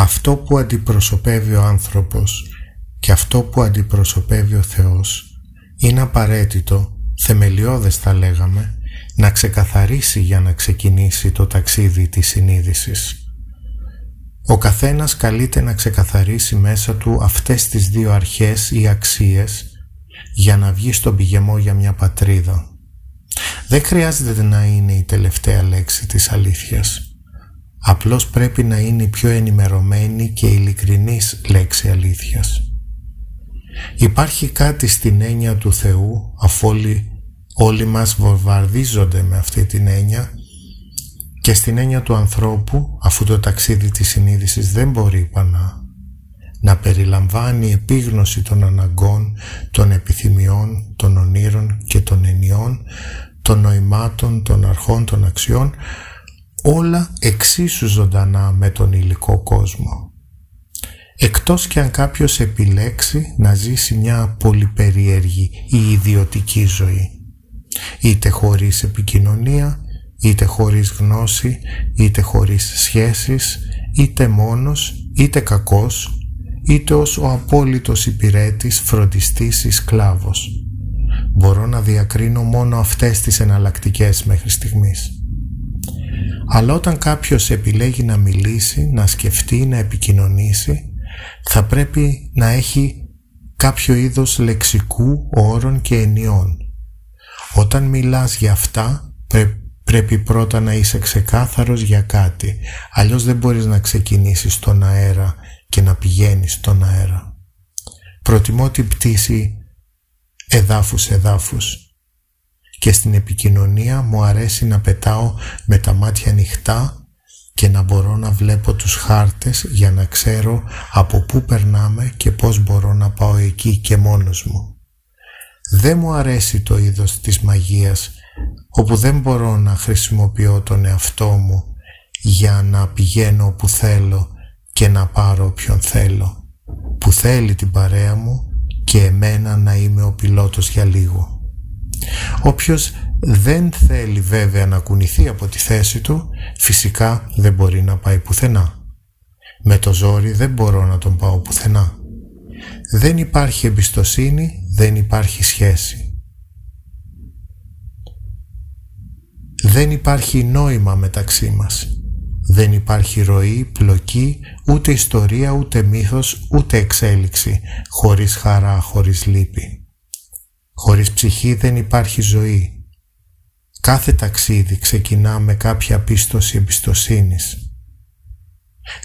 Αυτό που αντιπροσωπεύει ο άνθρωπος και αυτό που αντιπροσωπεύει ο Θεός είναι απαραίτητο, θεμελιώδες θα λέγαμε, να ξεκαθαρίσει για να ξεκινήσει το ταξίδι της συνείδησης. Ο καθένας καλείται να ξεκαθαρίσει μέσα του αυτές τις δύο αρχές ή αξίες για να βγει στον πηγεμό για μια πατρίδα. Δεν χρειάζεται να είναι η τελευταία λέξη της αλήθειας. Απλώς πρέπει να είναι η πιο ενημερωμένη και ειλικρινής λέξη αλήθειας. Υπάρχει κάτι στην έννοια του Θεού, αφού όλοι, όλοι μας βομβαρδίζονται με αυτή την έννοια, και στην έννοια του ανθρώπου, αφού το ταξίδι της συνείδησης δεν μπορεί να, να περιλαμβάνει επίγνωση των αναγκών, των επιθυμιών, των ονείρων και των ενιών, των νοημάτων, των αρχών, των αξιών, όλα εξίσου ζωντανά με τον υλικό κόσμο. Εκτός και αν κάποιος επιλέξει να ζήσει μια πολυπεριέργη ή ιδιωτική ζωή, είτε χωρίς επικοινωνία, είτε χωρίς γνώση, είτε χωρίς σχέσεις, είτε μόνος, είτε κακός, είτε ως ο απόλυτος υπηρέτης, φροντιστής ή σκλάβος. Μπορώ να διακρίνω μόνο αυτές τις εναλλακτικές μέχρι στιγμής. Αλλά όταν κάποιος επιλέγει να μιλήσει, να σκεφτεί, να επικοινωνήσει, θα πρέπει να έχει κάποιο είδος λεξικού, όρων και ενιών. Όταν μιλάς για αυτά, πρέπει πρώτα να είσαι ξεκάθαρος για κάτι, αλλιώς δεν μπορείς να ξεκινήσεις στον αέρα και να πηγαίνεις στον αέρα. Προτιμώ την πτήση εδάφους εδάφους και στην επικοινωνία μου αρέσει να πετάω με τα μάτια ανοιχτά και να μπορώ να βλέπω τους χάρτες για να ξέρω από πού περνάμε και πώς μπορώ να πάω εκεί και μόνος μου. Δεν μου αρέσει το είδος της μαγείας όπου δεν μπορώ να χρησιμοποιώ τον εαυτό μου για να πηγαίνω όπου θέλω και να πάρω όποιον θέλω, που θέλει την παρέα μου και εμένα να είμαι ο πιλότος για λίγο. Όποιος δεν θέλει βέβαια να κουνηθεί από τη θέση του, φυσικά δεν μπορεί να πάει πουθενά. Με το ζόρι δεν μπορώ να τον πάω πουθενά. Δεν υπάρχει εμπιστοσύνη, δεν υπάρχει σχέση. Δεν υπάρχει νόημα μεταξύ μας. Δεν υπάρχει ροή, πλοκή, ούτε ιστορία, ούτε μύθος, ούτε εξέλιξη, χωρίς χαρά, χωρίς λύπη. Χωρίς ψυχή δεν υπάρχει ζωή. Κάθε ταξίδι ξεκινά με κάποια πίστοση εμπιστοσύνης.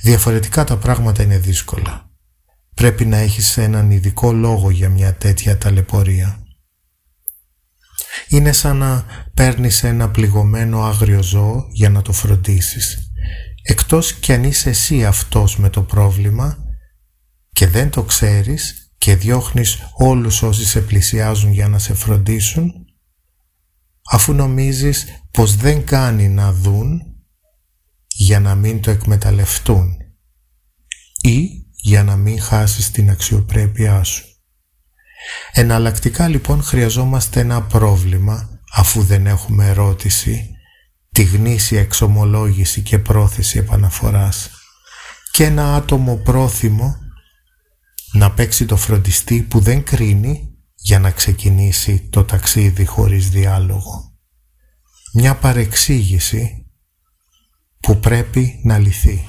Διαφορετικά τα πράγματα είναι δύσκολα. Πρέπει να έχεις έναν ειδικό λόγο για μια τέτοια ταλαιπωρία. Είναι σαν να παίρνεις ένα πληγωμένο άγριο ζώο για να το φροντίσεις. Εκτός κι αν είσαι εσύ αυτός με το πρόβλημα και δεν το ξέρεις, και διώχνεις όλους όσοι σε πλησιάζουν για να σε φροντίσουν, αφού νομίζεις πως δεν κάνει να δουν για να μην το εκμεταλλευτούν ή για να μην χάσεις την αξιοπρέπειά σου. Εναλλακτικά λοιπόν χρειαζόμαστε ένα πρόβλημα αφού δεν έχουμε ερώτηση, τη γνήσια εξομολόγηση και πρόθεση επαναφοράς και ένα άτομο πρόθυμο να παίξει το φροντιστή που δεν κρίνει για να ξεκινήσει το ταξίδι χωρίς διάλογο. Μια παρεξήγηση που πρέπει να λυθεί.